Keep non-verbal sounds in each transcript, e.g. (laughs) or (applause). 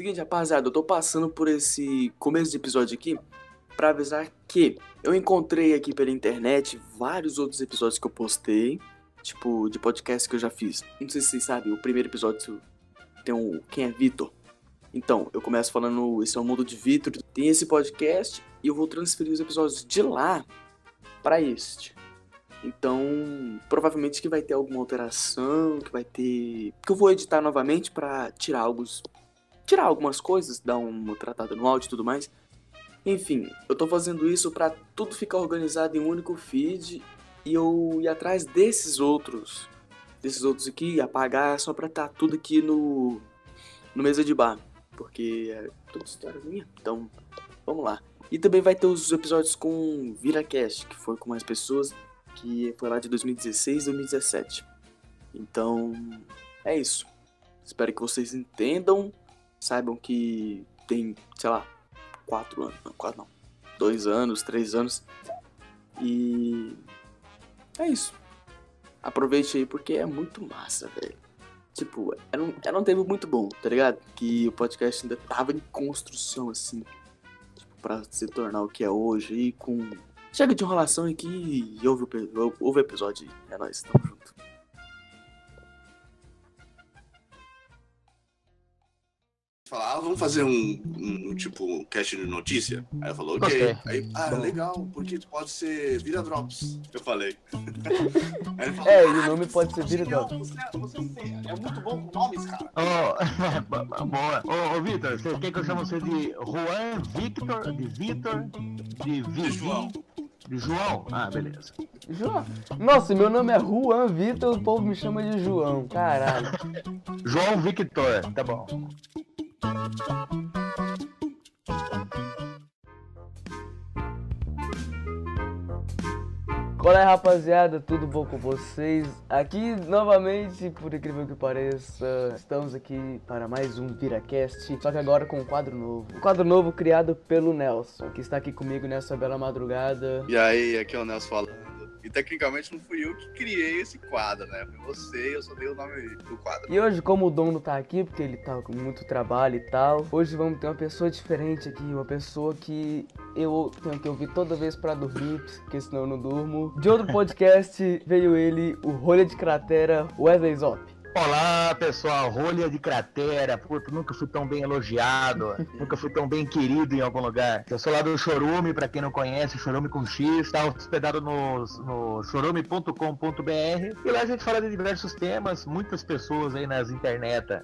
Seguinte, rapaziada, eu tô passando por esse começo de episódio aqui para avisar que eu encontrei aqui pela internet vários outros episódios que eu postei, tipo, de podcast que eu já fiz. Não sei se vocês sabem, o primeiro episódio tem um Quem é Vitor. Então, eu começo falando Esse é o Mundo de Vitor, tem esse podcast e eu vou transferir os episódios de lá para este. Então, provavelmente que vai ter alguma alteração, que vai ter. que eu vou editar novamente para tirar alguns. Tirar algumas coisas, dar uma tratada no áudio e tudo mais. Enfim, eu tô fazendo isso para tudo ficar organizado em um único feed e eu ir atrás desses outros. Desses outros aqui apagar só pra estar tá tudo aqui no. no mesa de bar. Porque é toda história minha. Então, vamos lá. E também vai ter os episódios com ViraCast, que foi com mais pessoas que foi lá de 2016 2017. Então, é isso. Espero que vocês entendam, saibam que tem, sei lá, quatro anos, não, quatro não, dois anos, três anos. E é isso. Aproveite aí porque é muito massa, velho. Tipo, era um, era um tempo muito bom, tá ligado? Que o podcast ainda tava em construção, assim. Tipo, pra se tornar o que é hoje aí, com Chega de enrolação aqui e ouve o, ouve o episódio. É nóis, tamo junto. Falar, ah, vamos fazer um, um, tipo cast de notícia? Aí ela falou, ok. Aí, ah, Bom. legal, porque pode ser Vira Drops. Eu falei. (laughs) falou, é, e o nome pode ser Vira Drops. Você, você é muito bom com nomes, cara. Oh, (laughs) boa. Ô, oh, Vitor, você quer que eu chame você de Juan Victor, de Vitor, de Vivi? João. De João? Ah, beleza. João. Nossa, meu nome é Juan Vitor, o povo me chama de João. Caralho. (laughs) João Victor, tá bom. Qual é, rapaziada? Tudo bom com vocês? Aqui novamente, por incrível que pareça, estamos aqui para mais um ViraCast, só que agora com um quadro novo. Um quadro novo criado pelo Nelson, que está aqui comigo nessa bela madrugada. E aí, aqui é o Nelson falando. E tecnicamente não fui eu que criei esse quadro, né? Foi você, eu só dei o nome do quadro. E hoje, como o dono tá aqui, porque ele tá com muito trabalho e tal, hoje vamos ter uma pessoa diferente aqui, uma pessoa que eu tenho que ouvir toda vez para dormir, porque senão eu não durmo. De outro podcast (laughs) veio ele, o Rolha de Cratera, Wesley Zop. Olá pessoal, rolha de cratera, puto, nunca fui tão bem elogiado, (laughs) nunca fui tão bem querido em algum lugar. Eu sou lá do Chorume, para quem não conhece, Chorume com X, tá hospedado no, no chorume.com.br e lá a gente fala de diversos temas, muitas pessoas aí nas internet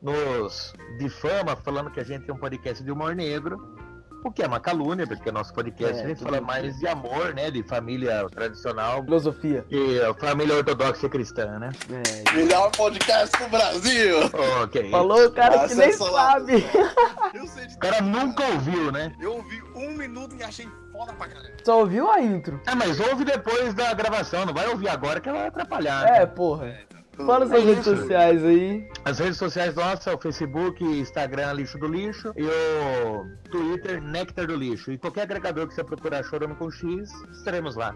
nos difama falando que a gente tem um podcast de humor negro o que é uma calúnia, porque nosso podcast é, a gente fala mais de amor, né? De família tradicional. Filosofia. E família ortodoxa cristã, né? É. Melhor podcast do Brasil! Ok. Falou o cara que nem sabe. (laughs) o cara nunca ouviu, né? Eu ouvi um minuto e achei foda pra caralho. Só ouviu a intro. É, mas ouve depois da gravação, não vai ouvir agora que ela vai atrapalhar. É, né? porra. É, então. Fala suas redes sociais aí. As redes sociais nossas, o Facebook, Instagram, Lixo do Lixo, e o Twitter, Nectar do Lixo. E qualquer agregador que você procurar Chorando com X, estaremos lá.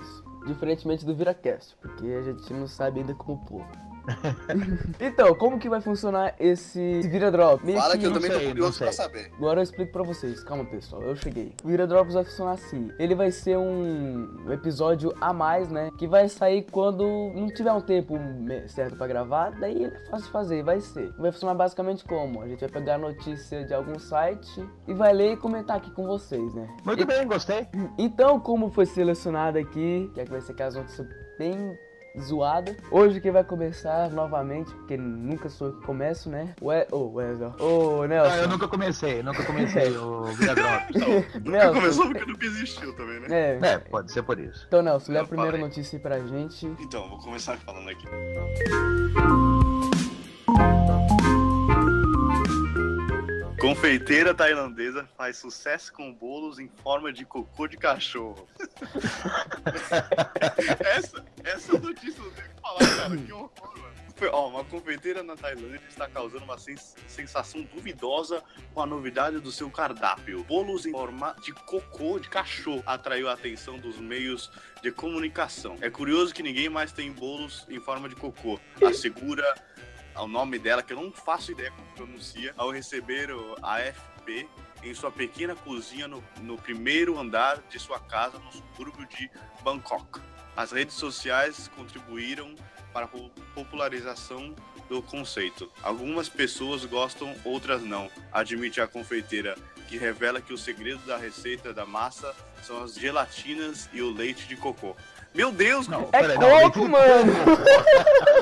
Isso. Diferentemente do ViraCast, porque a gente não sabe ainda como pôr. (laughs) então, como que vai funcionar esse Vira Drop? Fala que eu também tô curioso pra saber. Agora eu explico pra vocês. Calma, pessoal. Eu cheguei. O Vira Drops vai funcionar assim. Ele vai ser um episódio a mais, né? Que vai sair quando não tiver um tempo certo pra gravar. Daí ele é fácil de fazer. Vai ser. Vai funcionar basicamente como? A gente vai pegar a notícia de algum site e vai ler e comentar aqui com vocês, né? Muito e... bem, gostei. Então, como foi selecionado aqui, que é que vai ser caso notícias bem zoada. Hoje que vai começar novamente, porque nunca sou eu que começo, né? Ué, ô, oh, Wesley. Ô, oh, Nelson. Ah, eu nunca comecei, nunca comecei (laughs) o Vira Nelson. começou porque nunca existiu também, né? É, é pode ser por isso. Então, Nelson, lê a primeira falei. notícia aí pra gente. Então, vou começar falando aqui. Confeiteira tailandesa faz sucesso com bolos em forma de cocô de cachorro. (laughs) essa, essa notícia não tem que falar, cara. Que horror, mano. Ó, uma confeiteira na Tailândia está causando uma sens sensação duvidosa com a novidade do seu cardápio. Bolos em forma de cocô de cachorro atraiu a atenção dos meios de comunicação. É curioso que ninguém mais tem bolos em forma de cocô. Assegura ao nome dela, que eu não faço ideia como pronuncia, ao receber o AFP em sua pequena cozinha no, no primeiro andar de sua casa no subúrbio de Bangkok. As redes sociais contribuíram para a po- popularização do conceito. Algumas pessoas gostam, outras não, admite a confeiteira, que revela que o segredo da receita da massa são as gelatinas e o leite de cocô. Meu Deus, Não, É não, leite coco, de mano!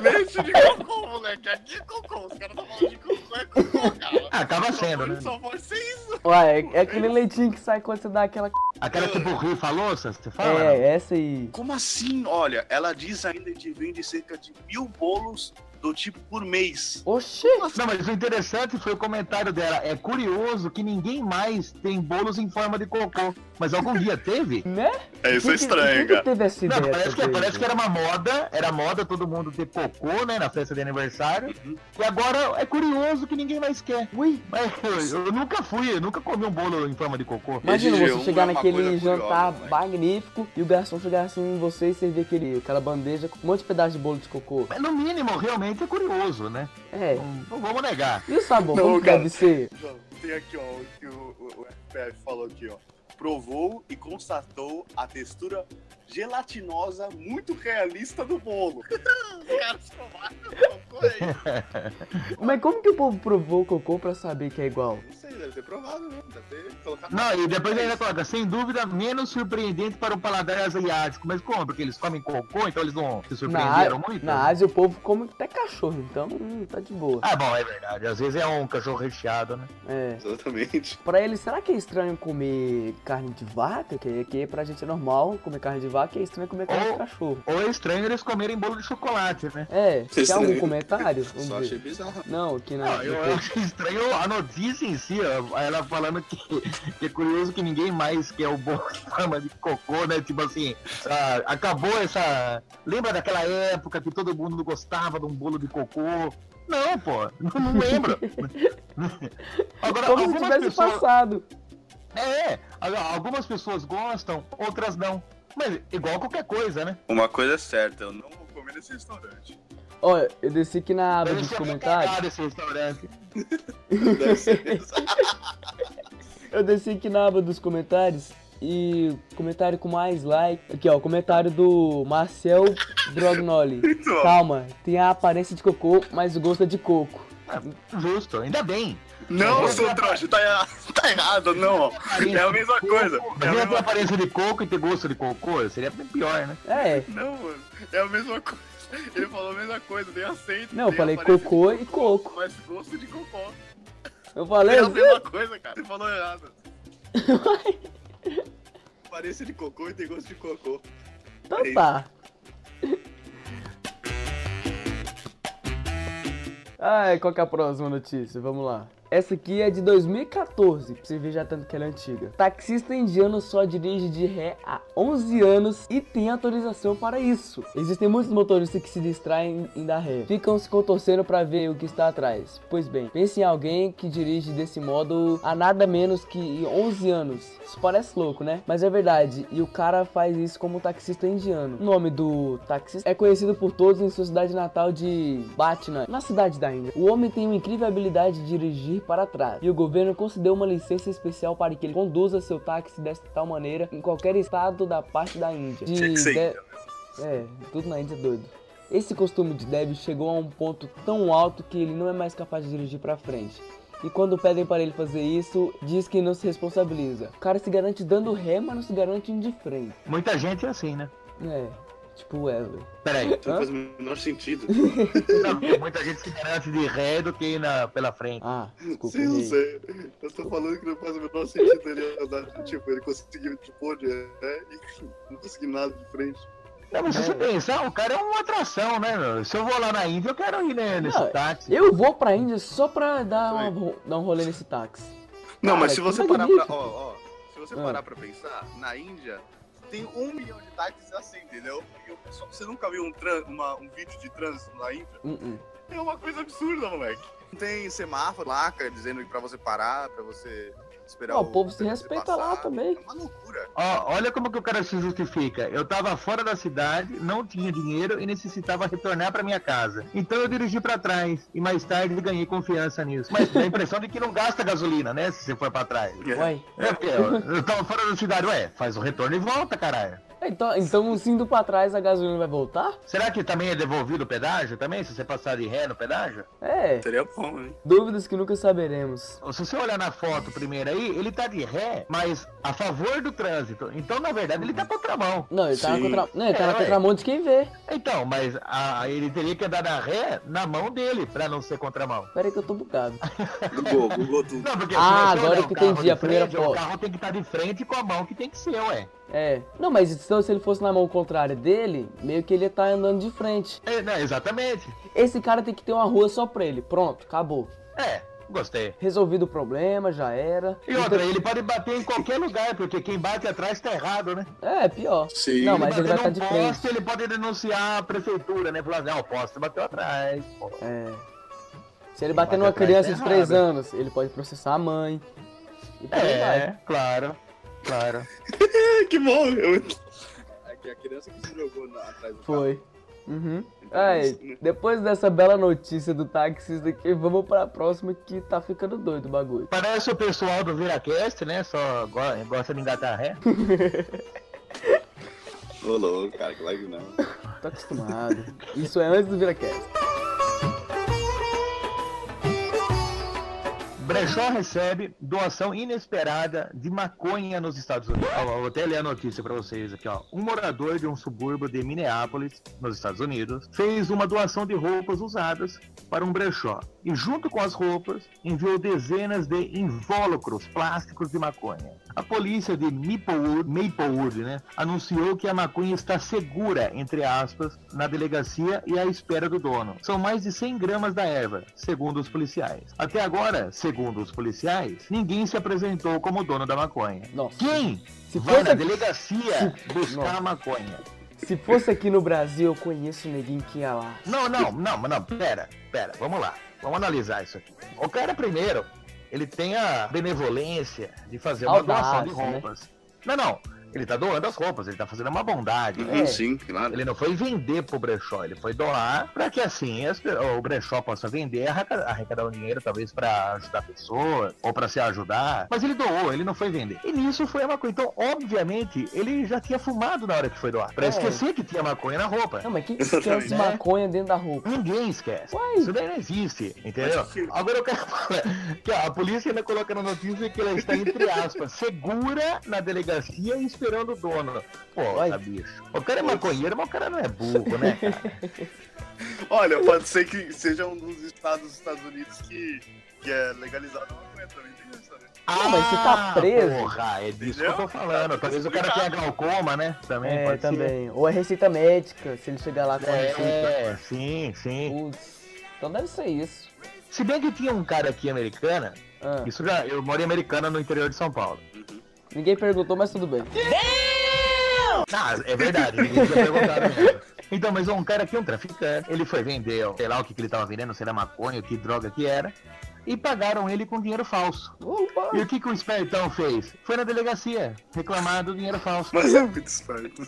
leite de cocô, moleque. Aqui é cocô. Os caras estão falando de cocô, é cocô, (laughs) cara. Ah, acaba sendo, né? Só pode ser isso. Ué, é aquele leitinho que sai quando você dá aquela. Aquela tipo rifa louça, você fala? É, essa aí. Como assim? Olha, ela diz ainda que vende cerca de mil bolos do tipo por mês. Oxi! Não, mas o interessante foi o comentário dela. É curioso que ninguém mais tem bolos em forma de cocô. Mas algum dia teve? (laughs) Né? É, isso é que- estranho, quem que cara. teve essa Não, ideia? parece que, parece que velho? era uma moda, era moda todo mundo ter cocô, né, na festa de aniversário. E agora é curioso que ninguém mais quer. Ui, Mas eu, eu nunca fui, eu nunca comi um bolo em forma de cocô. imagina você G1 chegar é naquele coisa curiosa, jantar né? magnífico e o garçom chegar assim em você e servir aquele, aquela bandeja com um monte de pedaço de bolo de cocô. Mas no mínimo, realmente é curioso, né? É. Não, não vamos negar. E o sabor? Não, Como cara. deve ser? Não, Tem aqui, ó, o que o, o, o FPF falou aqui, ó. Provou e constatou a textura gelatinosa muito realista do bolo. (laughs) (laughs) Mas como que o povo provou o cocô pra saber que é igual? Não sei, deve ter provado, né? Deve ter colocado. Não, e depois ainda coloca, sem dúvida, menos surpreendente para o paladar asiático. Mas como? Porque eles comem cocô, então eles não se Na, surpreenderam muito? na Ásia o povo come até cachorro, então hum, tá de boa. Ah, bom, é verdade. Às vezes é um cachorro recheado, né? É. Exatamente. Pra eles, será que é estranho comer carne de vaca? Que, que pra gente é normal comer carne de vaca e é estranho comer carne Ou- de cachorro. Ou é estranho eles comerem bolo de chocolate, né? É, tem Estranho. algum comentário? Vamos Só ver. achei bizarro. Não, na. Não, eu, eu acho estranho a notícia em si, ó, ela falando que, que é curioso que ninguém mais quer o bolo em forma de cocô, né? Tipo assim, ah, acabou essa. Lembra daquela época que todo mundo gostava de um bolo de cocô? Não, pô, não, não lembro. (laughs) Agora, Como se tivesse pessoas. passado. É, algumas pessoas gostam, outras não. Mas igual qualquer coisa, né? Uma coisa é certa, eu não vou comer nesse restaurante. Olha, eu desci aqui na aba dos comentários. esse restaurante. Deve ser mesmo. Eu desci aqui na aba dos comentários e comentário com mais like. Aqui, ó, comentário do Marcel (laughs) bom. Calma, tem a aparência de cocô, mas o gosto é de coco. Justo, ainda bem. Não, seu trouxa, tá errado, (laughs) tá errado, não. ó. É a mesma coisa. É a mesma... aparência de coco e ter gosto de cocô, seria bem pior, né? É, Não, mano, é a mesma coisa. (laughs) Ele falou a mesma coisa, tem aceito. Não, eu falei cocô e coco. Mas gosto de cocô. eu É falei a assim. mesma coisa, cara. Você falou errado. (laughs) Aparência de cocô e tem gosto de cocô. Então tá. Ai, qual que é a próxima notícia? Vamos lá. Essa aqui é de 2014, pra você ver já tanto que ela é antiga. Taxista indiano só dirige de ré há 11 anos e tem autorização para isso. Existem muitos motoristas que se distraem em dar ré. Ficam se contorcendo para ver o que está atrás. Pois bem, pense em alguém que dirige desse modo há nada menos que 11 anos. Isso parece louco, né? Mas é verdade. E o cara faz isso como taxista indiano. O nome do taxista é conhecido por todos em sua cidade natal de Batna, na cidade da Índia. O homem tem uma incrível habilidade de dirigir para trás. E o governo concedeu uma licença especial para que ele conduza seu táxi desta tal maneira em qualquer estado da parte da Índia. De de- É, tudo na Índia é doido. Esse costume de Dev chegou a um ponto tão alto que ele não é mais capaz de dirigir para frente. E quando pedem para ele fazer isso, diz que não se responsabiliza. O cara se garante dando ré, mas não se garante indo de frente. Muita gente é assim, né? É, tipo o Wesley. Peraí. Não faz o menor sentido. (laughs) Não, porque muita gente se garante de ré do que ir na, pela frente. Ah, desculpa. Sim, eu errei. sei. Eu tô falando que não faz o menor sentido ele andar, tipo, ele conseguiu de pôr né? E não conseguiu nada de frente. Não, mas se você pensar, o cara é uma atração, né? meu? Se eu vou lá na Índia, eu quero ir né, nesse Não, táxi. Eu vou pra Índia só pra dar, uma, dar um rolê nesse táxi. Não, Cara, mas se que você parar pra. Ó, ó. Se você Ah. parar pra pensar, na Índia tem um milhão de táxis assim, entendeu? E o pessoal- você nunca viu um, uma- um vídeo de trânsito na Índia? Uh -uh. É uma coisa absurda, moleque. Tem semáforo, placa dizendo pra você parar, pra você Esperar Ó, o povo se respeita lá passar. também. É uma loucura. Ó, olha como que o cara se justifica. Eu tava fora da cidade, não tinha dinheiro e necessitava retornar pra minha casa. Então eu dirigi pra trás e mais tarde ganhei confiança nisso. Mas dá a impressão de que não gasta gasolina, né? Se você for pra trás. Uai. É, porque eu, eu tava fora da cidade, ué, faz o retorno e volta, caralho. Então, então se indo pra trás a gasolina vai voltar? Será que também é devolvido o pedágio também, se você passar de ré no pedágio? É, Seria bom, hein? dúvidas que nunca saberemos. Se você olhar na foto primeiro aí, ele tá de ré, mas a favor do trânsito. Então, na verdade, ele tá contramão. Não, ele tá na, Sim. contra... Não, ele tá É, na ué. contramão de quem vê. Então, mas a- ele teria que andar na ré na mão dele, pra não ser contramão. Pera aí que eu tô bugado. (laughs) Google, Google tudo. Não, porque Ah, agora que entendi, de a primeira foto. O carro tem que estar de frente com a mão que tem que ser, ué. É. Não, mas então se ele fosse na mão contrária dele, meio que ele ia estar andando de frente. É, não, exatamente. Esse cara tem que ter uma rua só pra ele. Pronto, acabou. É, gostei. Resolvido o problema, já era. E outra, ele pode bater em qualquer lugar, porque quem bate atrás tá errado, né? É, pior. Sim. Não, mas ele vai bater estar num de frente. poste, ele pode denunciar a prefeitura, né? Falar assim, ah, o poste bateu atrás. pô. É. Se ele bater Bate numa atrás criança tá de 3 errado. anos, ele pode processar a mãe. E aí vai. É, claro, claro. (laughs) que bom. Eu... É que a criança que se jogou na- atrás do Foi. Uhum. Então, Aí, isso, né? depois dessa bela notícia do taxista aqui, vamos pra próxima que tá ficando doido o bagulho. Parece o pessoal do ViraCast, né? Só go- gosta de engatar ré. carro. (laughs) Ô, louco, cara, que live não. Tô acostumado. Isso é antes do ViraCast. Brechó recebe doação inesperada de maconha nos Estados Unidos. Ó, vou até ler a notícia pra vocês aqui, ó. Um morador de um subúrbio de Minneapolis, nos Estados Unidos, fez uma doação de roupas usadas para um brechó. E junto com as roupas, enviou dezenas de invólucros plásticos de maconha. A polícia de Maplewood, Maplewood né, anunciou que a maconha está segura, entre aspas, na delegacia e à espera do dono. São mais de 100 gramas da erva, segundo os policiais. Até agora, segundo os policiais, ninguém se apresentou como dono da maconha. Nossa. Quem Se vai fosse na delegacia buscar Nossa. a maconha? Se fosse aqui no Brasil, eu conheço o neguinho que ia lá. Não, não, não, mas não, pera, pera, vamos lá. Vamos analisar isso aqui. O cara, primeiro, ele tem a benevolência de fazer uma doação de Audácia, né? roupas. Não, não. Ele tá doando as roupas, ele tá fazendo uma bondade. Uhum, É. Sim, claro. Ele não foi vender pro brechó, ele foi doar para que assim as o brechó possa vender, arreca- arrecadar um dinheiro talvez para ajudar pessoas ou para se ajudar. Mas ele doou, ele não foi vender. E nisso foi a maconha. Então, obviamente, ele já tinha fumado na hora que foi doar. Pra É. esquecer que tinha maconha na roupa. Não, mas quem que esquece Exatamente. maconha dentro da roupa? Ninguém esquece. Uai. Isso daí não existe, entendeu? Agora eu quero (laughs) falar que a polícia ainda coloca na notícia que ela está, entre aspas, segura na delegacia e esperando o dono. Pô, Uai. tá bicho. O cara é maconheiro, mas o cara não é burro, né, cara? (laughs) Olha, pode ser que seja um dos estados dos Estados Unidos que, que é legalizado a maconha também. Tem isso, né? Não, mas se tá preso- Porra, é disso que eu Entendeu? tô falando. Talvez o cara tenha glaucoma, né? Também É, pode ser. também. Ou é receita médica, se ele chegar lá com a receita. É, sim, sim. Putz. Então deve ser isso. Se bem que tinha um cara aqui americana, Ah, isso já, eu moro em Americana no interior de São Paulo. Ninguém perguntou, mas tudo bem. Ah, é verdade, ninguém mesmo. (laughs) Então, mas um cara aqui, um traficante, ele foi vender, sei lá o que, que ele tava vendendo, se era maconha, que droga que era, e pagaram ele com dinheiro falso. Opa! E o que, que o espertão fez? Foi na delegacia reclamar do dinheiro falso. Mas é muito esperto.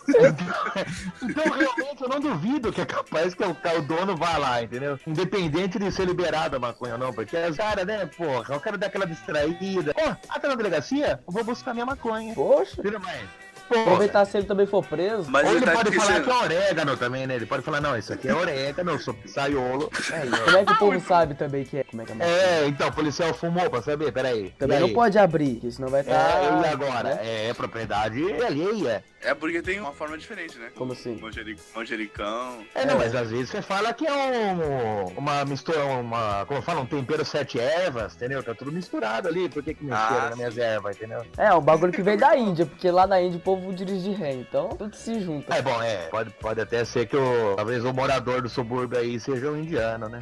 Então, (laughs) realmente, eu não duvido que é capaz que o, o dono vá lá, entendeu? Independente de ser liberado a maconha ou não, porque os caras, né, porra, o cara dá aquela distraída. Ó, ah, tá na delegacia? Eu vou buscar minha maconha. Poxa, Vira mais. Porra. aproveitar se ele também for preso. Mas Ou ele tá pode falar que é orégano também, né? Ele pode falar, não, isso aqui é orégano, eu sou pizzaiolo. Aí, como é que o povo sabe também que é? Como é que é? É, então, o policial fumou pra saber, peraí. Também E não aí? pode abrir, porque senão vai estar. É, e agora? né? É propriedade alheia. É porque tem uma forma diferente, né? Como assim? Manjeri- Manjericão. É, não, mas às vezes você fala que é um, uma mistura, uma, como fala, um tempero sete ervas, entendeu? Tá tudo misturado ali, por que que mexeram Ah, nas minhas ervas, entendeu? É, um bagulho que vem da Índia, porque lá na Índia o povo dirige de ré, então tudo se junta. É bom, é, pode, pode até ser que o, talvez o morador do subúrbio aí seja um indiano, né?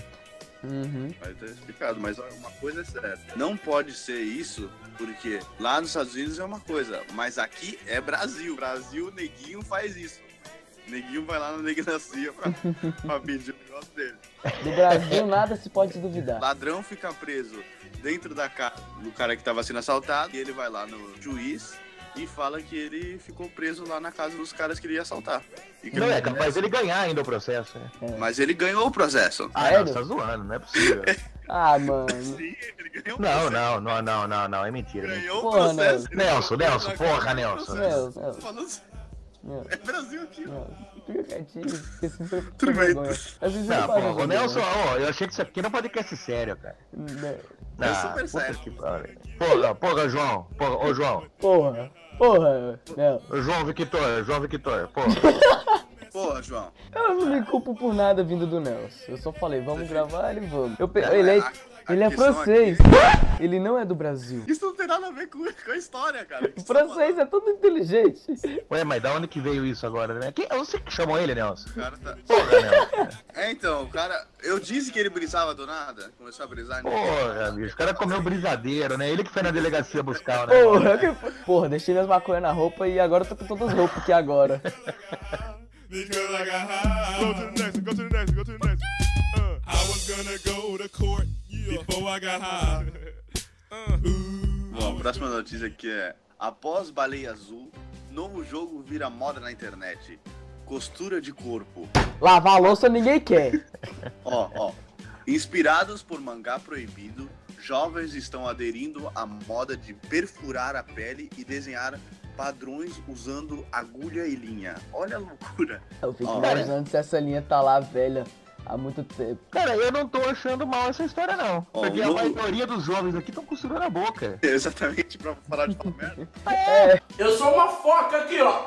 Uhum. Vai ter explicado, mas uma coisa é certa. Não pode ser isso, porque lá nos Estados Unidos é uma coisa, mas aqui é Brasil. Brasil, neguinho faz isso. Neguinho vai lá na delegacia pra, (laughs) pra pedir o negócio dele. Do Brasil nada se pode duvidar. Ladrão fica preso dentro da casa do cara que tava sendo assaltado. E ele vai lá no juiz e fala que ele ficou preso lá na casa dos caras que ele ia assaltar. E que Não ele- é capaz dele ganhar ainda o processo, né? Mas ele ganhou o processo. Ah, não, você tá zoando, não é possível. (laughs) Ah, mano. Sim, ele ganhou o Não, processo. não, não, não, não, não, é mentira. é mentira. Ganhou o Porra, processo. ele Nelson, Nelson, porra, Nelson. processo. Nelson, Nelson. Falando- Não, É Brasil aqui, não. Assim você Tudo bem. Assim Não, não porra, faz ô Nelson, ó, eu achei que isso aqui era um podcast sério, cara. Né? É super sério. Porra, porra, João, porra, ô João, Porra, porra, não. João Victor, João Victor, porra. (laughs) Porra, João. Eu não me culpo por nada vindo do Nelson. Eu só falei, vamos gravar e vamos. Eu pe- Ele é, ele é francês. Ele não é do Brasil. Isso não tem nada a ver com, com a história, cara. O (laughs) francês é todo inteligente. Ué, mas da onde que veio isso agora, né? Que, você que chamou ele, Nelson? O cara tá... Porra, Nelson. É, então, o cara... Eu disse que ele brisava do nada. Começou a brisar. né? Porra, bicho, o cara comeu brisadeiro, né? Ele que foi na delegacia buscar o negócio. Porra, que... Porra, deixei minhas maconhas na roupa e agora eu tô com todas as roupas aqui agora. Because I got high. Go to the next go to the next go to the next. Uh, I was gonna go to court before I got high. Uh, Bom, a próxima notícia aqui é... Após Baleia Azul, novo jogo vira moda na internet. Costura de corpo. Lavar a louça ninguém quer. (laughs) Ó, ó. Inspirados por mangá proibido, jovens estão aderindo à moda de perfurar a pele e desenhar padrões usando agulha e linha. Olha a loucura. Eu fico imaginando se essa linha tá lá velha há muito tempo. Cara, eu não tô achando mal essa história, não. Ó, Porque a maioria dos jovens aqui estão costurando a boca. (laughs) Exatamente pra parar de falar merda. (laughs) Eu sou uma foca aqui, ó.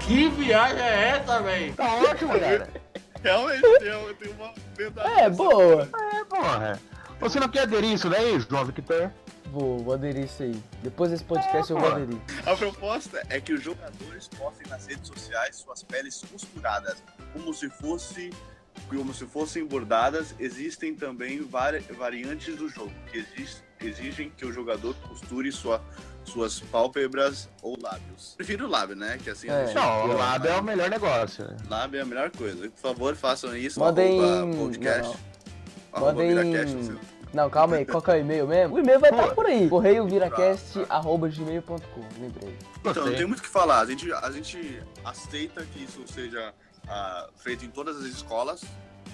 Que viagem é essa, velho? Tá ótimo, cara. (laughs) Realmente, tem, tem uma verdade. É, boa. É, porra. Você não quer aderir isso daí, João Victor? Vou, vou aderir isso aí. Depois desse podcast eu vou aderir. A proposta é que os jogadores postem nas redes sociais suas peles costuradas, como se fosse como se fossem bordadas. Existem também vari- variantes do jogo que exigem que o jogador costure sua, suas pálpebras ou lábios. Prefiro o lábio, né? Que assim É. a gente- Não, o lado é o melhor negócio. lábio é a melhor coisa. Por favor, façam isso. Mandem- arroba podcast. Mandem- viracast, não calma aí, qual que é o e-mail mesmo? O e-mail vai estar Pô. por aí. Correio viracast.gmail.com, lembrei. Então, não tem muito o que falar. A gente, a gente aceita que isso seja ah, feito em todas as escolas.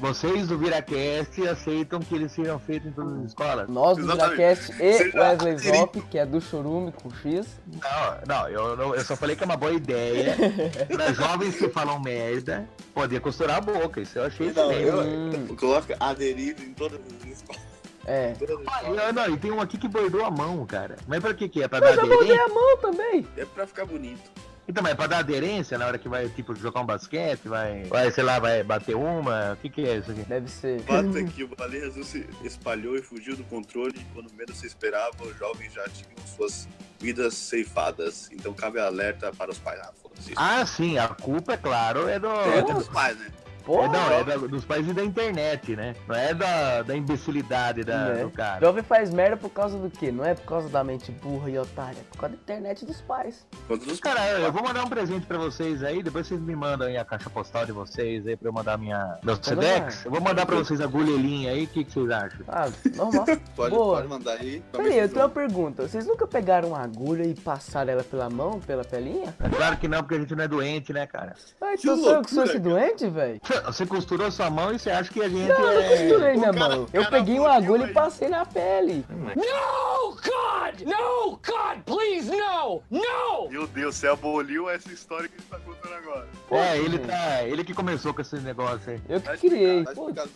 Vocês do Viracast aceitam que eles sejam feitos em todas as escolas? Nós do Exatamente. Viracast e Seja Wesley. Zop, que é do Chorume com X. Não, não eu, não- eu só falei que é uma boa ideia (laughs) para jovens que falam merda poder costurar a boca. Isso eu achei Não, estranho. eu, Hum. coloca aderido em todas as escolas. É. Ah, eu- não, e tem um aqui que bordou a mão, cara. Mas pra que que é? Pra Eu dar já botei aderência? a mão também. É pra ficar bonito. Então, mas é pra dar aderência na hora que vai, tipo, jogar um basquete, vai, vai sei lá, vai bater uma? O que que é isso aqui? Deve ser. Fato é (laughs) que o baleia azul se espalhou e fugiu do controle e quando menos se esperava, os jovens já tinham suas vidas ceifadas. Então cabe alerta para os pais. Ah. Ah, sim, a culpa, é claro, é do... é dos pais, né? É, Porra, não, é da- dos pais e da internet, né? Não é da, da imbecilidade da, Né? do cara. Jovem faz merda por causa do quê? Não é por causa da mente burra e otária, é por causa da internet dos pais. Dos Cara, eu vou mandar um presente pra vocês aí, depois vocês me mandam aí a caixa postal de vocês aí pra eu mandar minha meu Sedex. Eu vou mandar pra vocês a agulhelinha aí, o que, que vocês acham? Ah, normal. (laughs) Pode, Boa. pode mandar aí. Peraí, eu tenho uma pergunta. Vocês nunca pegaram uma agulha e passaram ela pela mão, pela pelinha? É claro que não, porque a gente não é doente, né, cara? Ah, Que então sou eu que sou esse doente, velho? (laughs) Você costurou sua mão e você acha que a gente Não, eu não é. costurei minha cara- mão. o Eu cara peguei uma agulha e passei na pele. No, God! No, God, please, no! No! Meu Deus, você aboliu essa história que a gente tá contando agora. É, ele tá. Ele que começou com esse negócio aí. Eu que Tá criei. tá explicado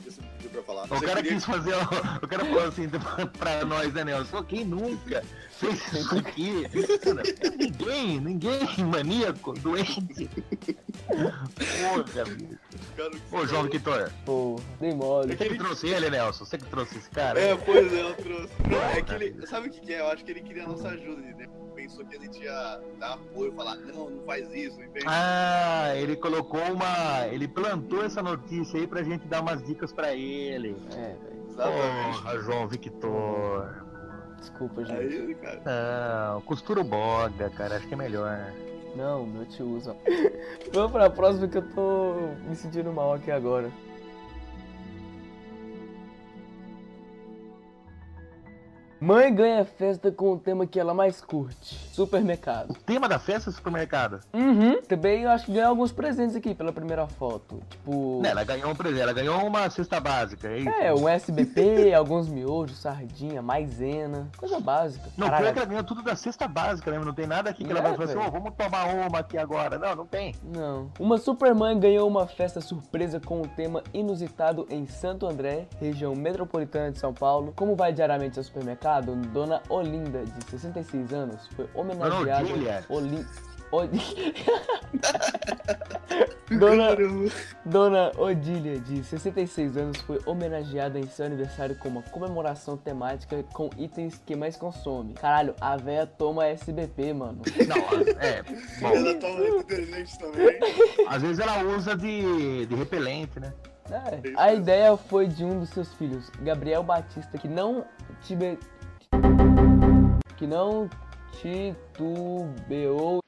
o cara queria- quis fazer. O, cara falou assim (laughs) pra nós, né, Nelson? Quem nunca Cara, ninguém, ninguém maníaco, doente. Porra, bicho. Ô, João Vitor, pô, dei mole. você que trouxe ele, Nelson? Você que trouxe esse cara? É, pois é, eu trouxe. Não, é que ele. Sabe o que, que é? Eu acho que ele queria a nossa ajuda. Ele pensou que a gente ia dar apoio, falar, não, não faz isso, entende? Ah, ele colocou uma. Ele plantou essa notícia aí pra gente dar umas dicas pra ele. É, velho. Exatamente. Porra, João Victor. Desculpa, gente. Aí, cara. Não, costura o boga, cara, acho que é melhor. Não, meu tio usa. (laughs) Vamos pra próxima que eu tô me sentindo mal aqui agora. Mãe ganha festa com o tema que ela mais curte: supermercado. O tema da festa é supermercado. Uhum. Também eu acho que ganhou alguns presentes aqui pela primeira foto. Tipo. Né, ela ganhou um presente, ela ganhou uma cesta básica, é isso? É, um SBP, (laughs) alguns miojos, sardinha, maisena, coisa básica. Não, Caralho, pior que ela ganhou tudo da cesta básica mesmo, não tem nada aqui que ela É, vai falar assim, ô, vamos tomar uma aqui agora. Não, não tem. Não. Uma supermãe ganhou uma festa surpresa com um tema inusitado em Santo André, região metropolitana de São Paulo. Como vai diariamente ao supermercado, Dona Olinda, de 66 anos, foi homenageada. Odília. Oli... Odi- (laughs) Dona, Dona Odília, de 66 anos, foi homenageada em seu aniversário com uma comemoração temática com itens que mais consome. Caralho, a véia toma SBP, mano. Não, é. Bom, Ela toma detergente também. às vezes ela usa de, de repelente, né? É, a ideia foi de um dos seus filhos, Gabriel Batista, que não tibe... que não titubeou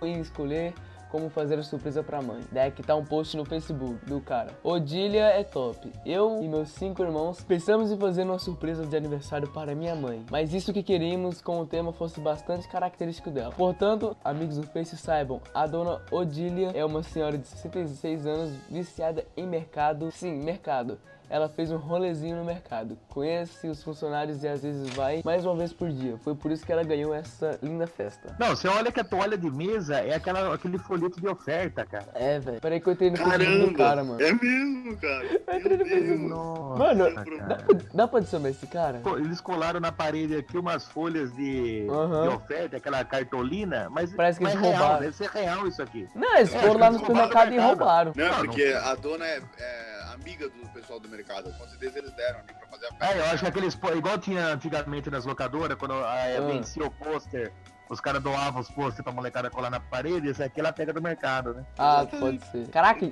em escolher como fazer a surpresa pra mãe. Daí aqui tá um post no Facebook do cara. Odília é top. Eu e meus cinco irmãos pensamos em fazer uma surpresa de aniversário para minha mãe. Mas isso que queríamos com o tema fosse bastante característico dela. Portanto, amigos do Face saibam, a dona Odília é uma senhora de 66 anos viciada em mercado. Sim, mercado. Ela fez um rolezinho no mercado, conhece os funcionários e às vezes vai mais uma vez por dia. Foi por isso que ela ganhou essa linda festa. Não, você olha que a toalha de mesa é aquela, aquele folheto de oferta, cara. É, velho. Peraí que eu entrei no Facebook do Caramba! cara, mano. É mesmo, cara. (laughs) entrei no. Nossa, Mano, Dá cara. pra, dá pra adicionar esse cara? Pô, Eles colaram na parede aqui umas folhas de, Aham. de oferta, aquela cartolina, mas, Parece que mas eles real, roubaram. deve ser real isso aqui. Não, eles É, foram lá no supermercado do e roubaram. Não, não. porque a dona é, é amiga do pessoal do mercado. Com certeza eles deram ali pra fazer a festa. É, eu acho que aqueles. Igual tinha antigamente nas locadoras, quando ah, Ah. vencia o pôster, os caras doavam os pôster pra molecada colar na parede, esse aqui ela pega do mercado, né? Ah, pode ser. Caraca.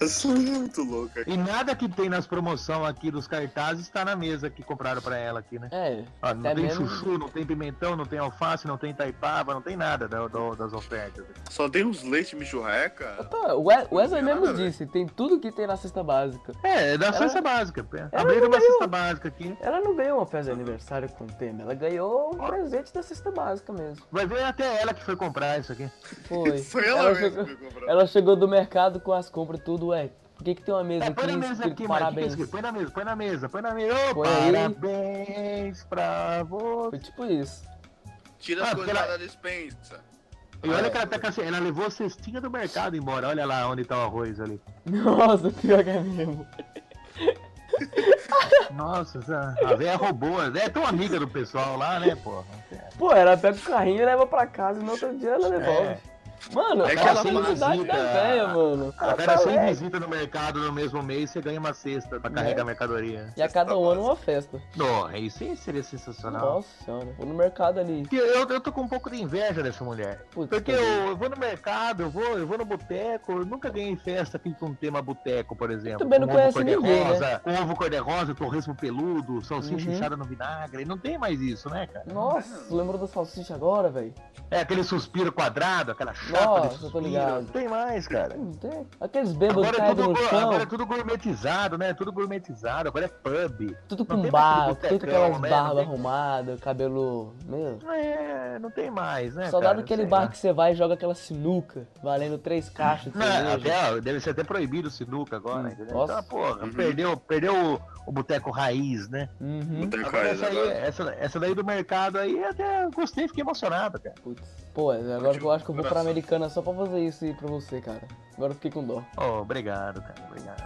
Essa é muito louca. E nada que tem nas promoções aqui dos cartazes tá na mesa que compraram pra ela aqui, né? é. Ó, não tem mesmo- chuchu, não tem pimentão, não tem alface, não tem taipava, não tem nada da- das ofertas. Só tem uns leite michurreca. Opa, o We- Wesley Nada, mesmo velho. disse, tem tudo que tem na cesta básica. É, é da Ela- cesta básica. Abriram uma ganhou. cesta básica aqui. Ela não ganhou uma festa de aniversário com tema, ela ganhou um presente da cesta básica mesmo. Vai ver até ela que foi comprar isso aqui. Foi. (laughs) Foi ela, mesmo chegou, que comprou. ela chegou do mercado com as compras tudo, ué. Por que, que tem uma mesa É, aqui? põe na mesa aqui, parabéns. Parabéns. Põe na mesa, põe na mesa, põe na mesa. Ô, Põe aí. parabéns pra você. Foi tipo isso. Tira as Ah, coisas ela- da despensa. E olha que ela tá com assim, ela levou a cestinha do mercado embora. Olha lá onde tá o arroz ali. (laughs) Nossa, pior que é mesmo. (laughs) Nossa, a véia roubou. É tão amiga do pessoal lá, né, porra? Pô, ela pega o carrinho e leva pra casa e no outro dia ela devolve. É. Mano, É é que a ela felicidade visita- da véia, mano. A cara sem Ela é- visita no mercado no mesmo mês, você ganha uma cesta pra carregar mercadoria. E a cada um ano uma festa. Não, isso aí seria sensacional. Nossa senhora. Vou no mercado ali. Porque Eu, eu tô com um pouco de inveja dessa mulher. Putz, Porque eu, eu vou no mercado, eu vou, eu vou no boteco, eu nunca ganhei festa aqui com tema boteco, por exemplo. Também não com ovo conhece ninguém, cor-de-rosa, Com ovo cor-de-rosa, torresmo peludo, salsicha Uhum. inchada no vinagre. Não tem mais isso, né, cara? Nossa, lembrou da salsicha agora, velho? É aquele suspiro quadrado, aquela Nossa, de eu tô suspiro. ligado. Não tem mais, cara. Não tem. Aqueles bêbados Agora é, tudo, no gu- chão, agora é tudo gourmetizado, né? Tudo gourmetizado, agora é pub. tudo com aquele tudo com aquelas né? Barbas tem- arrumadas, cabelo. Meu. É, não tem mais, né? Só dá daquele bar lá. que você vai e joga aquela sinuca, valendo três caixas de Não, até, deve ser até proibido o sinuca agora, Hum, entendeu? nossa. Então, porra, Uhum. perdeu, perdeu o, boteco raiz, né? Uhum. Agora, coisa essa, aí, agora. essa, essa daí do mercado aí, até gostei, fiquei emocionado, cara. Putz. Pô, agora eu acho que eu vou pra Americana só pra fazer isso aí pra você, cara. Agora eu fiquei com dó. Oh, obrigado, cara, obrigado.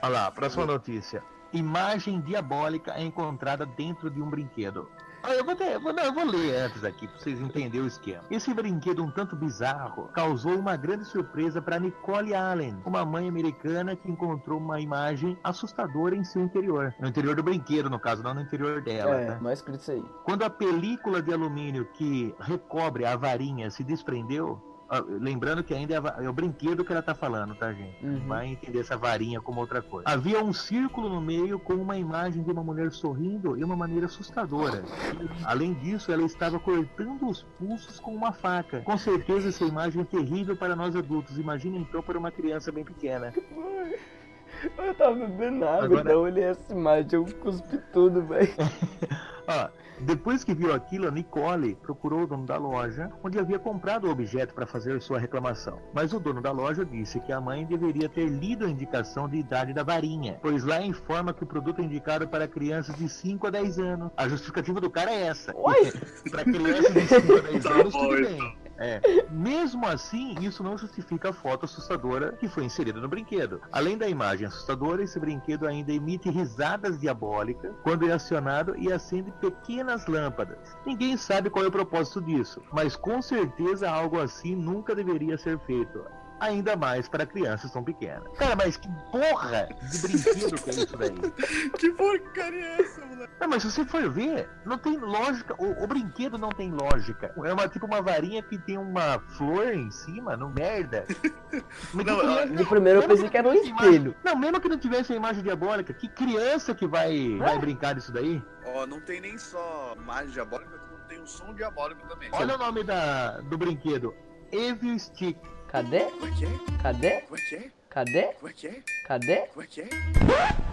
Olha lá, próxima notícia. Imagem diabólica é encontrada dentro de um brinquedo. Ah, Eu vou, ter- eu vou- não, eu vou ler antes aqui pra vocês entenderem o esquema. Esse brinquedo um tanto bizarro causou uma grande surpresa para Nicole Allen, uma mãe americana que encontrou uma imagem assustadora em seu interior. No interior do brinquedo, no caso, não no interior dela. é, tá? mais escrito isso aí. Quando a película de alumínio que recobre a varinha se desprendeu, lembrando que ainda é, é o brinquedo que ela tá falando, tá, gente? Uhum. Vai entender essa varinha como outra coisa. Havia um círculo no meio com uma imagem de uma mulher sorrindo e uma maneira assustadora. Além disso, ela estava cortando os pulsos com uma faca. Com certeza essa imagem é terrível para nós adultos. Imagina então para uma criança bem pequena. Eu tava bebendo água, Agora- então olhei essa imagem, eu cuspi tudo, velho. (laughs) Ó, depois que viu aquilo, a Nicole procurou o dono da loja, onde havia comprado o objeto para fazer sua reclamação. Mas o dono da loja disse que a mãe deveria ter lido a indicação de idade da varinha, pois lá informa que o produto é indicado para crianças de 5 a 10 anos. A justificativa do cara é essa. Oi? (laughs) para crianças de 5 a 10 Tá anos, tudo então. bem. É. Mesmo assim, isso não justifica a foto assustadora que foi inserida no brinquedo. Além da imagem assustadora, esse brinquedo ainda emite risadas diabólicas quando é acionado e acende pequenas lâmpadas. Ninguém sabe qual é o propósito disso, mas com certeza algo assim nunca deveria ser feito. Ainda mais para crianças tão pequenas. Cara, mas que porra de (laughs) brinquedo que é isso daí? Que porcaria é essa, moleque? Não, mas se você for ver, não tem lógica. O, o brinquedo não tem lógica. É uma tipo uma varinha que tem uma flor em cima, não merda. (laughs) Mas que Não, criança- De primeiro eu pensei que era um espelho. Não, mesmo que não tivesse a imagem diabólica, que criança que vai, vai brincar disso daí? Ó, não tem nem só imagem diabólica, tem um som diabólico também. Olha o nome da, do brinquedo. Evil Stick. Cadê? Cadê? Cadê? Cadê?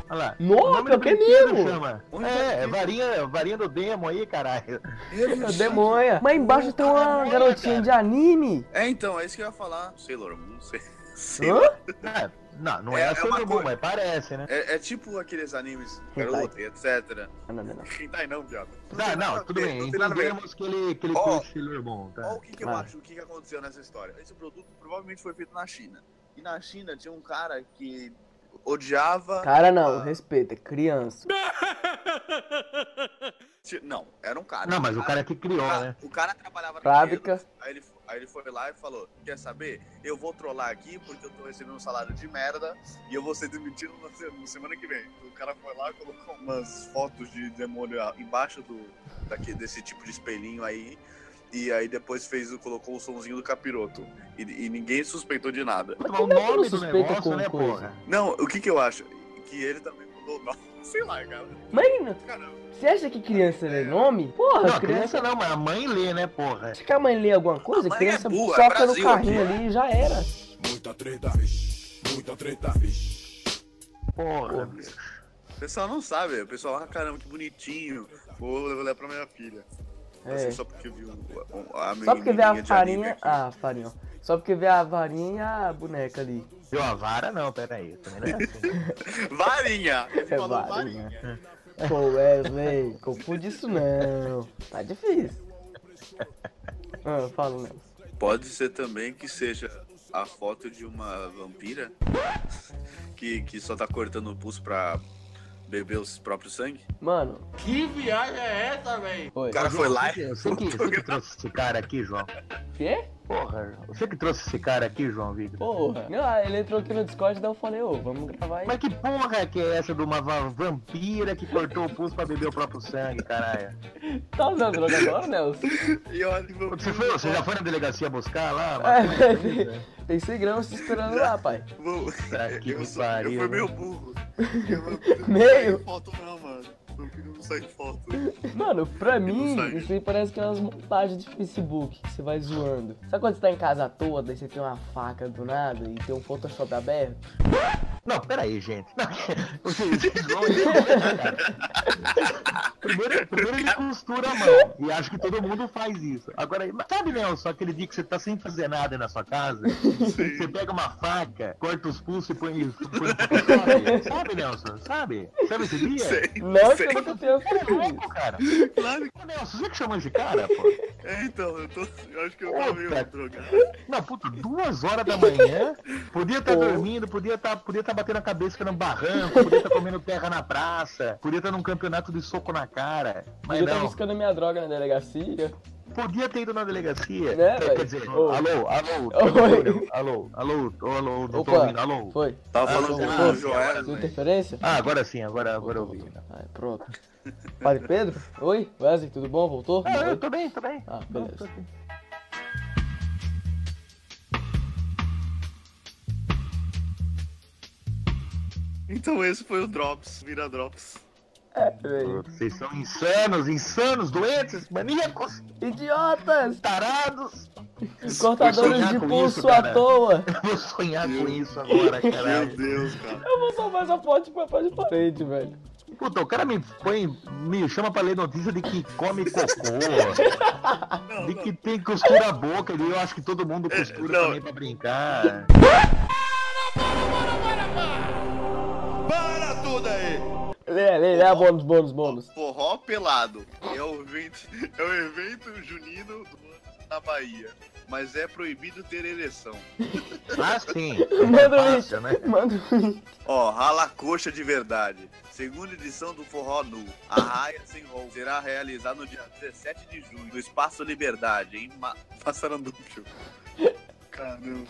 Olha lá. Nossa, O que é mesmo? chama. É, é varinha, varinha do demo aí, caralho. É Demonha. Mas embaixo tem uma garotinha cara. de anime. É, então, é isso que eu ia falar. Sailor Moon, sei. sei Hã? É, não, não é, É- a é Sailor Moon, mas parece, né? É, é tipo aqueles animes garota etc. Não, não, não. Hentai não, viado. Não, não, a tudo bem. Não a. Entendemos que ele, que ele Ó, curte Sailor Moon, tá? Olha o que, que eu Ah. acho, o que, que aconteceu nessa história. Esse produto provavelmente foi feito na China. E na China tinha um cara que odiava. Cara, não, Ah. respeita, é criança. (laughs) Não, era um cara. Não, mas o cara que criou, Ah, né? O cara trabalhava na Fábrica. aí ele, aí ele foi lá e falou: Quer saber? Eu vou trollar aqui porque eu tô recebendo um salário de merda e eu vou ser demitido na, se- na semana que vem. O cara foi lá e colocou umas fotos de demônio embaixo do, daqui, desse tipo de espelhinho aí. E aí depois fez, o- colocou o somzinho do capiroto. E, e ninguém suspeitou de nada. Mas o é que não nome do negócio, com né, coisa? porra? Não, o que que eu acho? Que ele também Sei lá, cara. Mãe, Caramba. você acha que criança lê nome? Porra, Não, criança. criança não, mas a mãe lê, né, porra? Que a mãe lê alguma coisa? A mãe criança é burra, é soca no carrinho aqui. ali e já era. Muita treta. Muita treta, vixe. Porra. O pessoal não sabe. O pessoal, ah, caramba, que bonitinho. Vou levar pra minha filha. Assim, É. só porque viu o- a Só porque vê a farinha. Ah, farinha. ó. Só porque vê a varinha e a boneca ali. Deu a vara, não, pera aí. Também não é assim. (laughs) Varinha! Ele É falou varinha. varinha. Pô, Wesley, confunde isso não. Tá difícil. (laughs) Ah, fala, Nelson. Pode ser também que seja a foto de uma vampira que, que só tá cortando o pulso pra beber o próprio sangue. Mano, Que viagem é essa, velho? O cara foi lá e. Você que, você que (laughs) trouxe esse cara aqui, João. Quê? Porra, você que trouxe esse cara aqui, João Victor. Porra. Não, ele entrou aqui no Discord, daí eu falei, ô, vamos gravar aí. Mas que porra que é essa de uma va- vampira que cortou o pulso pra beber o próprio sangue, caralho? Tá usando droga agora, Nelson? E olha, Você, foi, você já foi na delegacia buscar lá? É, mano? (laughs) tem 100 gramas te esperando lá, pai. Vou- Tá (laughs) eu, sou- pariu, eu fui meio né? burro. Eu (laughs) Meio? foto não, mano. Não sai foto. Mano, pra mim, isso aí parece que é umas montagens de Facebook que você vai zoando. Sabe quando você tá em casa à toa, daí você tem uma faca do nada e tem um Photoshop aberto? Não, peraí, gente. Não, vocês- (laughs) vão- primeiro, primeiro ele costura a mão e acho que todo mundo faz isso. Agora, sabe, Nelson, aquele dia que você tá sem fazer nada aí na sua casa, você pega uma faca, corta os pulsos e põe, põe? (laughs) Sabe, Nelson? Sabe? Sabe esse dia? Sei, Não, eu nunca tenho É louco, cara. Claro Ô, Nelson, você que chamou esse cara, pô? É, então, eu, tô, eu acho que eu tô meio drogado. Não, puta, duas horas da manhã, podia estar Pô. dormindo, podia estar podia tá batendo a cabeça no barranco, podia estar comendo terra na praça, podia estar num campeonato de soco na cara, mas Eu tava não, buscando minha droga na delegacia. Podia ter ido na delegacia. Né, quer dizer, alô, alô, alô, alô, alô, alô, Opa, alô. Foi. Tava alô, falando alô, com Joel. Né? Interferência? Ah, agora sim, agora, agora eu vi. Pronto. Padre Pedro? Oi, Wesley, tudo bom? Voltou? Ah, eu tô bem, tô bem. Ah, beleza. Então esse foi o Drops, vira Drops. Véi. Vocês são insanos, insanos, doentes, maníacos, Idiotas! tarados. Cortadores de pulso isso, à toa! Eu (laughs) vou sonhar com isso agora, Meu caralho. Deus, cara. Eu vou salvar essa foto pra pra de frente, velho. Puta, o cara me põe, me chama pra ler notícia de que come cocô, Não, (laughs) de não. que tem costura a boca, e eu acho que todo mundo costura não. também pra brincar. Para tudo aí! Lê, lê, lê, bônus, bônus, bônus. Forró pelado é o evento, é o evento junino do ano na Bahia. Mas é proibido ter ereção. Ah, sim. (laughs) Manda o link. né? Manda o link. Ó, rala coxa de verdade. Segunda edição do Forró Nu. A Raia Sem Rol será realizada no dia 17 de junho, no Espaço Liberdade, em Ma... Passaranducho. Caramba.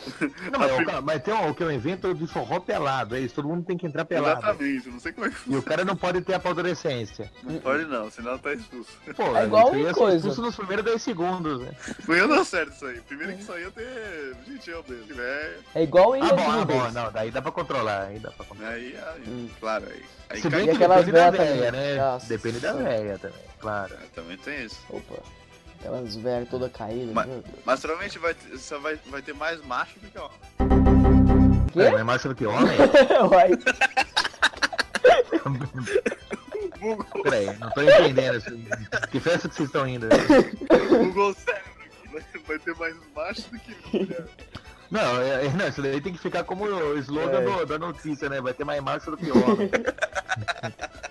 Não, mas, (laughs) o cara- mas tem um, que é um evento de forró pelado, é isso, todo mundo tem que entrar pelado. Exatamente, não sei como é que E o funciona. cara não pode ter apodrecência. Não pode não, senão tá expulso. Pô, É igual ia ser coisa. expulso nos primeiros 10 segundos, né? Foi eu não certo isso aí. Primeiro que isso aí ia ter gente eu mesmo. É, É igual em Ah, bom, ah, bom, não, daí dá pra controlar, aí dá pra controlar. aí, aí Hum. claro, aí. Aí Se bem que depende da véia, também. né? Nossa. Depende da véia também, claro. É, também tem isso. Opa. Aquelas velhas toda caídas, Mas-. Mas provavelmente vai só vai, vai ter mais macho do que homem. Quê? É, mais do que homem? (laughs) Uai. Peraí, não tô entendendo. assim, Que festa que vocês estão indo? Google cérebro aqui. Vai, ter mais macho do que mulher. Não, é, é- não, isso daí tem que ficar como o slogan É. do- da notícia, né? Vai ter mais macho do que homem.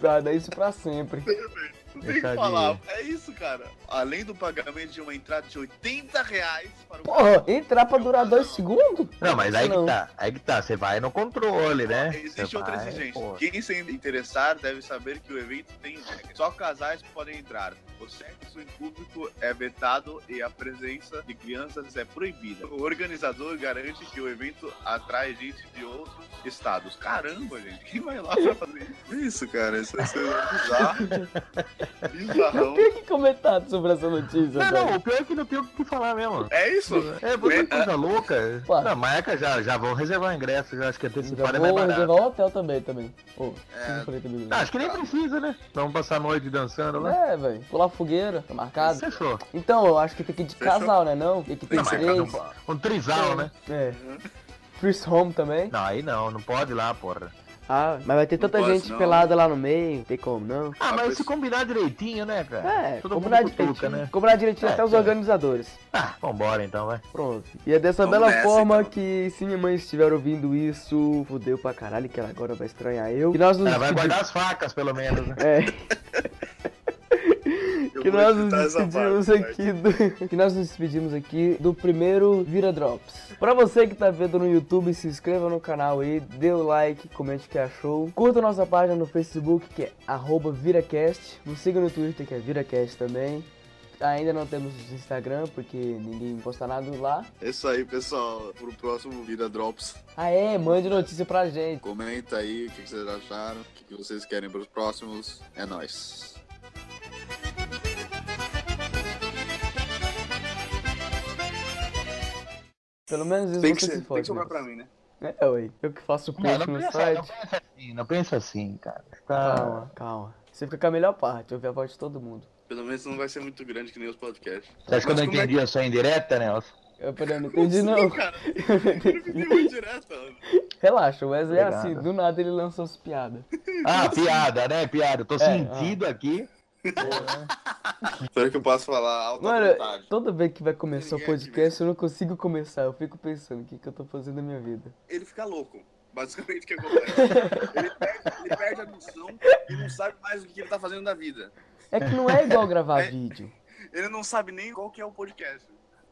Guarda isso pra sempre. Não tem o que falar. É isso, cara. Além do pagamento de uma entrada de 80 reais para o Porra, entrar pra durar dois segundos? Não, mas aí Não. que tá, aí que tá, você vai no controle, né? Existe Você outra vai, exigência. pô. Quem se interessar deve saber que o evento tem. Só casais podem entrar. O sexo em público é vetado e a presença de crianças é proibida. O organizador garante que o evento atrai gente de outros estados. Caramba, gente. Quem vai lá pra fazer isso, cara? Isso é bizarro. (laughs) Bizarrão. Não tem que comentar sobre essa notícia, Não, velho. não, o pior é que não tem o que falar mesmo. É isso? É, muita É, coisa louca. Pô. Não, marca já, já vão reservar o ingresso, já acho que antecipado é mais barato. reservar o hotel também, também. Ô, É. não falei também. Ah, acho que nem precisa, né? Vamos passar a noite dançando lá. É, velho. Pular fogueira, tá marcado. Fechou. Então, eu acho que tem que ir de Fechou? casal, né? Não? Tem que ter Não, três. um- um trisal, né? É. First home também. Não, aí não, não pode ir lá, porra. Ah, mas vai ter tanta pode, gente não. pelada lá no meio, não tem como não. Ah, mas se combinar direitinho, né, cara? É, Todo combinar mundo cutuca, direitinho. né? Combinar direitinho É, até os é. organizadores. Ah, vambora então, vai. Pronto. E é dessa Vamos bela nessa, forma então. que, se minha mãe estiver ouvindo isso, fudeu pra caralho, que ela agora vai estranhar eu. Que nós nos Ela vai guardar as facas, pelo menos, né? É. (laughs) Eu que nós nos despedimos parte, aqui do... (laughs) que nós nos despedimos aqui do primeiro Vira Drops. Pra você que tá vendo no YouTube, se inscreva no canal aí, dê o like, comente o que achou. Curta nossa página no Facebook, que é ViraCast. Nos siga no Twitter, que é ViraCast também. Ainda não temos Instagram, porque ninguém posta nada lá. É isso aí, pessoal. Pro próximo Vida Drops. Ah é, mande notícia pra gente. Comenta aí o que vocês acharam, o que vocês querem pros próximos. É nóis. Pelo menos isso Tem que, ser, se tem que sobrar né? pra mim, né? É, ué. Eu que faço o Não, post não no pensa, site. não pensa assim, não pensa assim, cara. Tá... Calma, calma. Você fica com a melhor parte, ouvir a voz de todo mundo. Pelo menos não vai ser muito grande que nem os podcasts. Você acha que eu Mas não é entendi a sua indireta, Nelson? Eu peraí, não entendi não. cara. (laughs) Eu não entendi muito direto. mano. Relaxa, o Wesley é assim, do nada ele lança as piadas. Ah, piada, né? Piada. Eu tô É, sentido aqui. Será que eu posso falar alta Mano, vontade? toda vez que vai começar o podcast, eu não consigo começar. Eu fico pensando, o que, que eu tô fazendo na minha vida? Ele fica louco. Basicamente o que acontece. ele, perde, ele perde a noção e não sabe mais o que ele tá fazendo da vida. É que não é igual gravar (laughs) É. vídeo. Ele não sabe nem qual que é o podcast.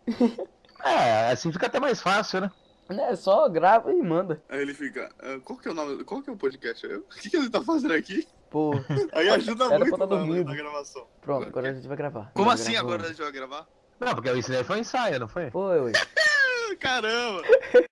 (laughs) É, assim fica até mais fácil, né? Né? Só grava e manda. Aí ele fica, "Ah, qual que é o nome, qual que é o podcast? O que, que ele tá fazendo aqui? Pô, (laughs) Aí ajuda Era muito tá na, dormindo. na gravação. pronto, agora a gente vai gravar. Como Já assim gravou. agora a gente vai gravar? Não, porque isso daí foi ensaio, não foi? Foi, ué. (laughs) Caramba! (laughs)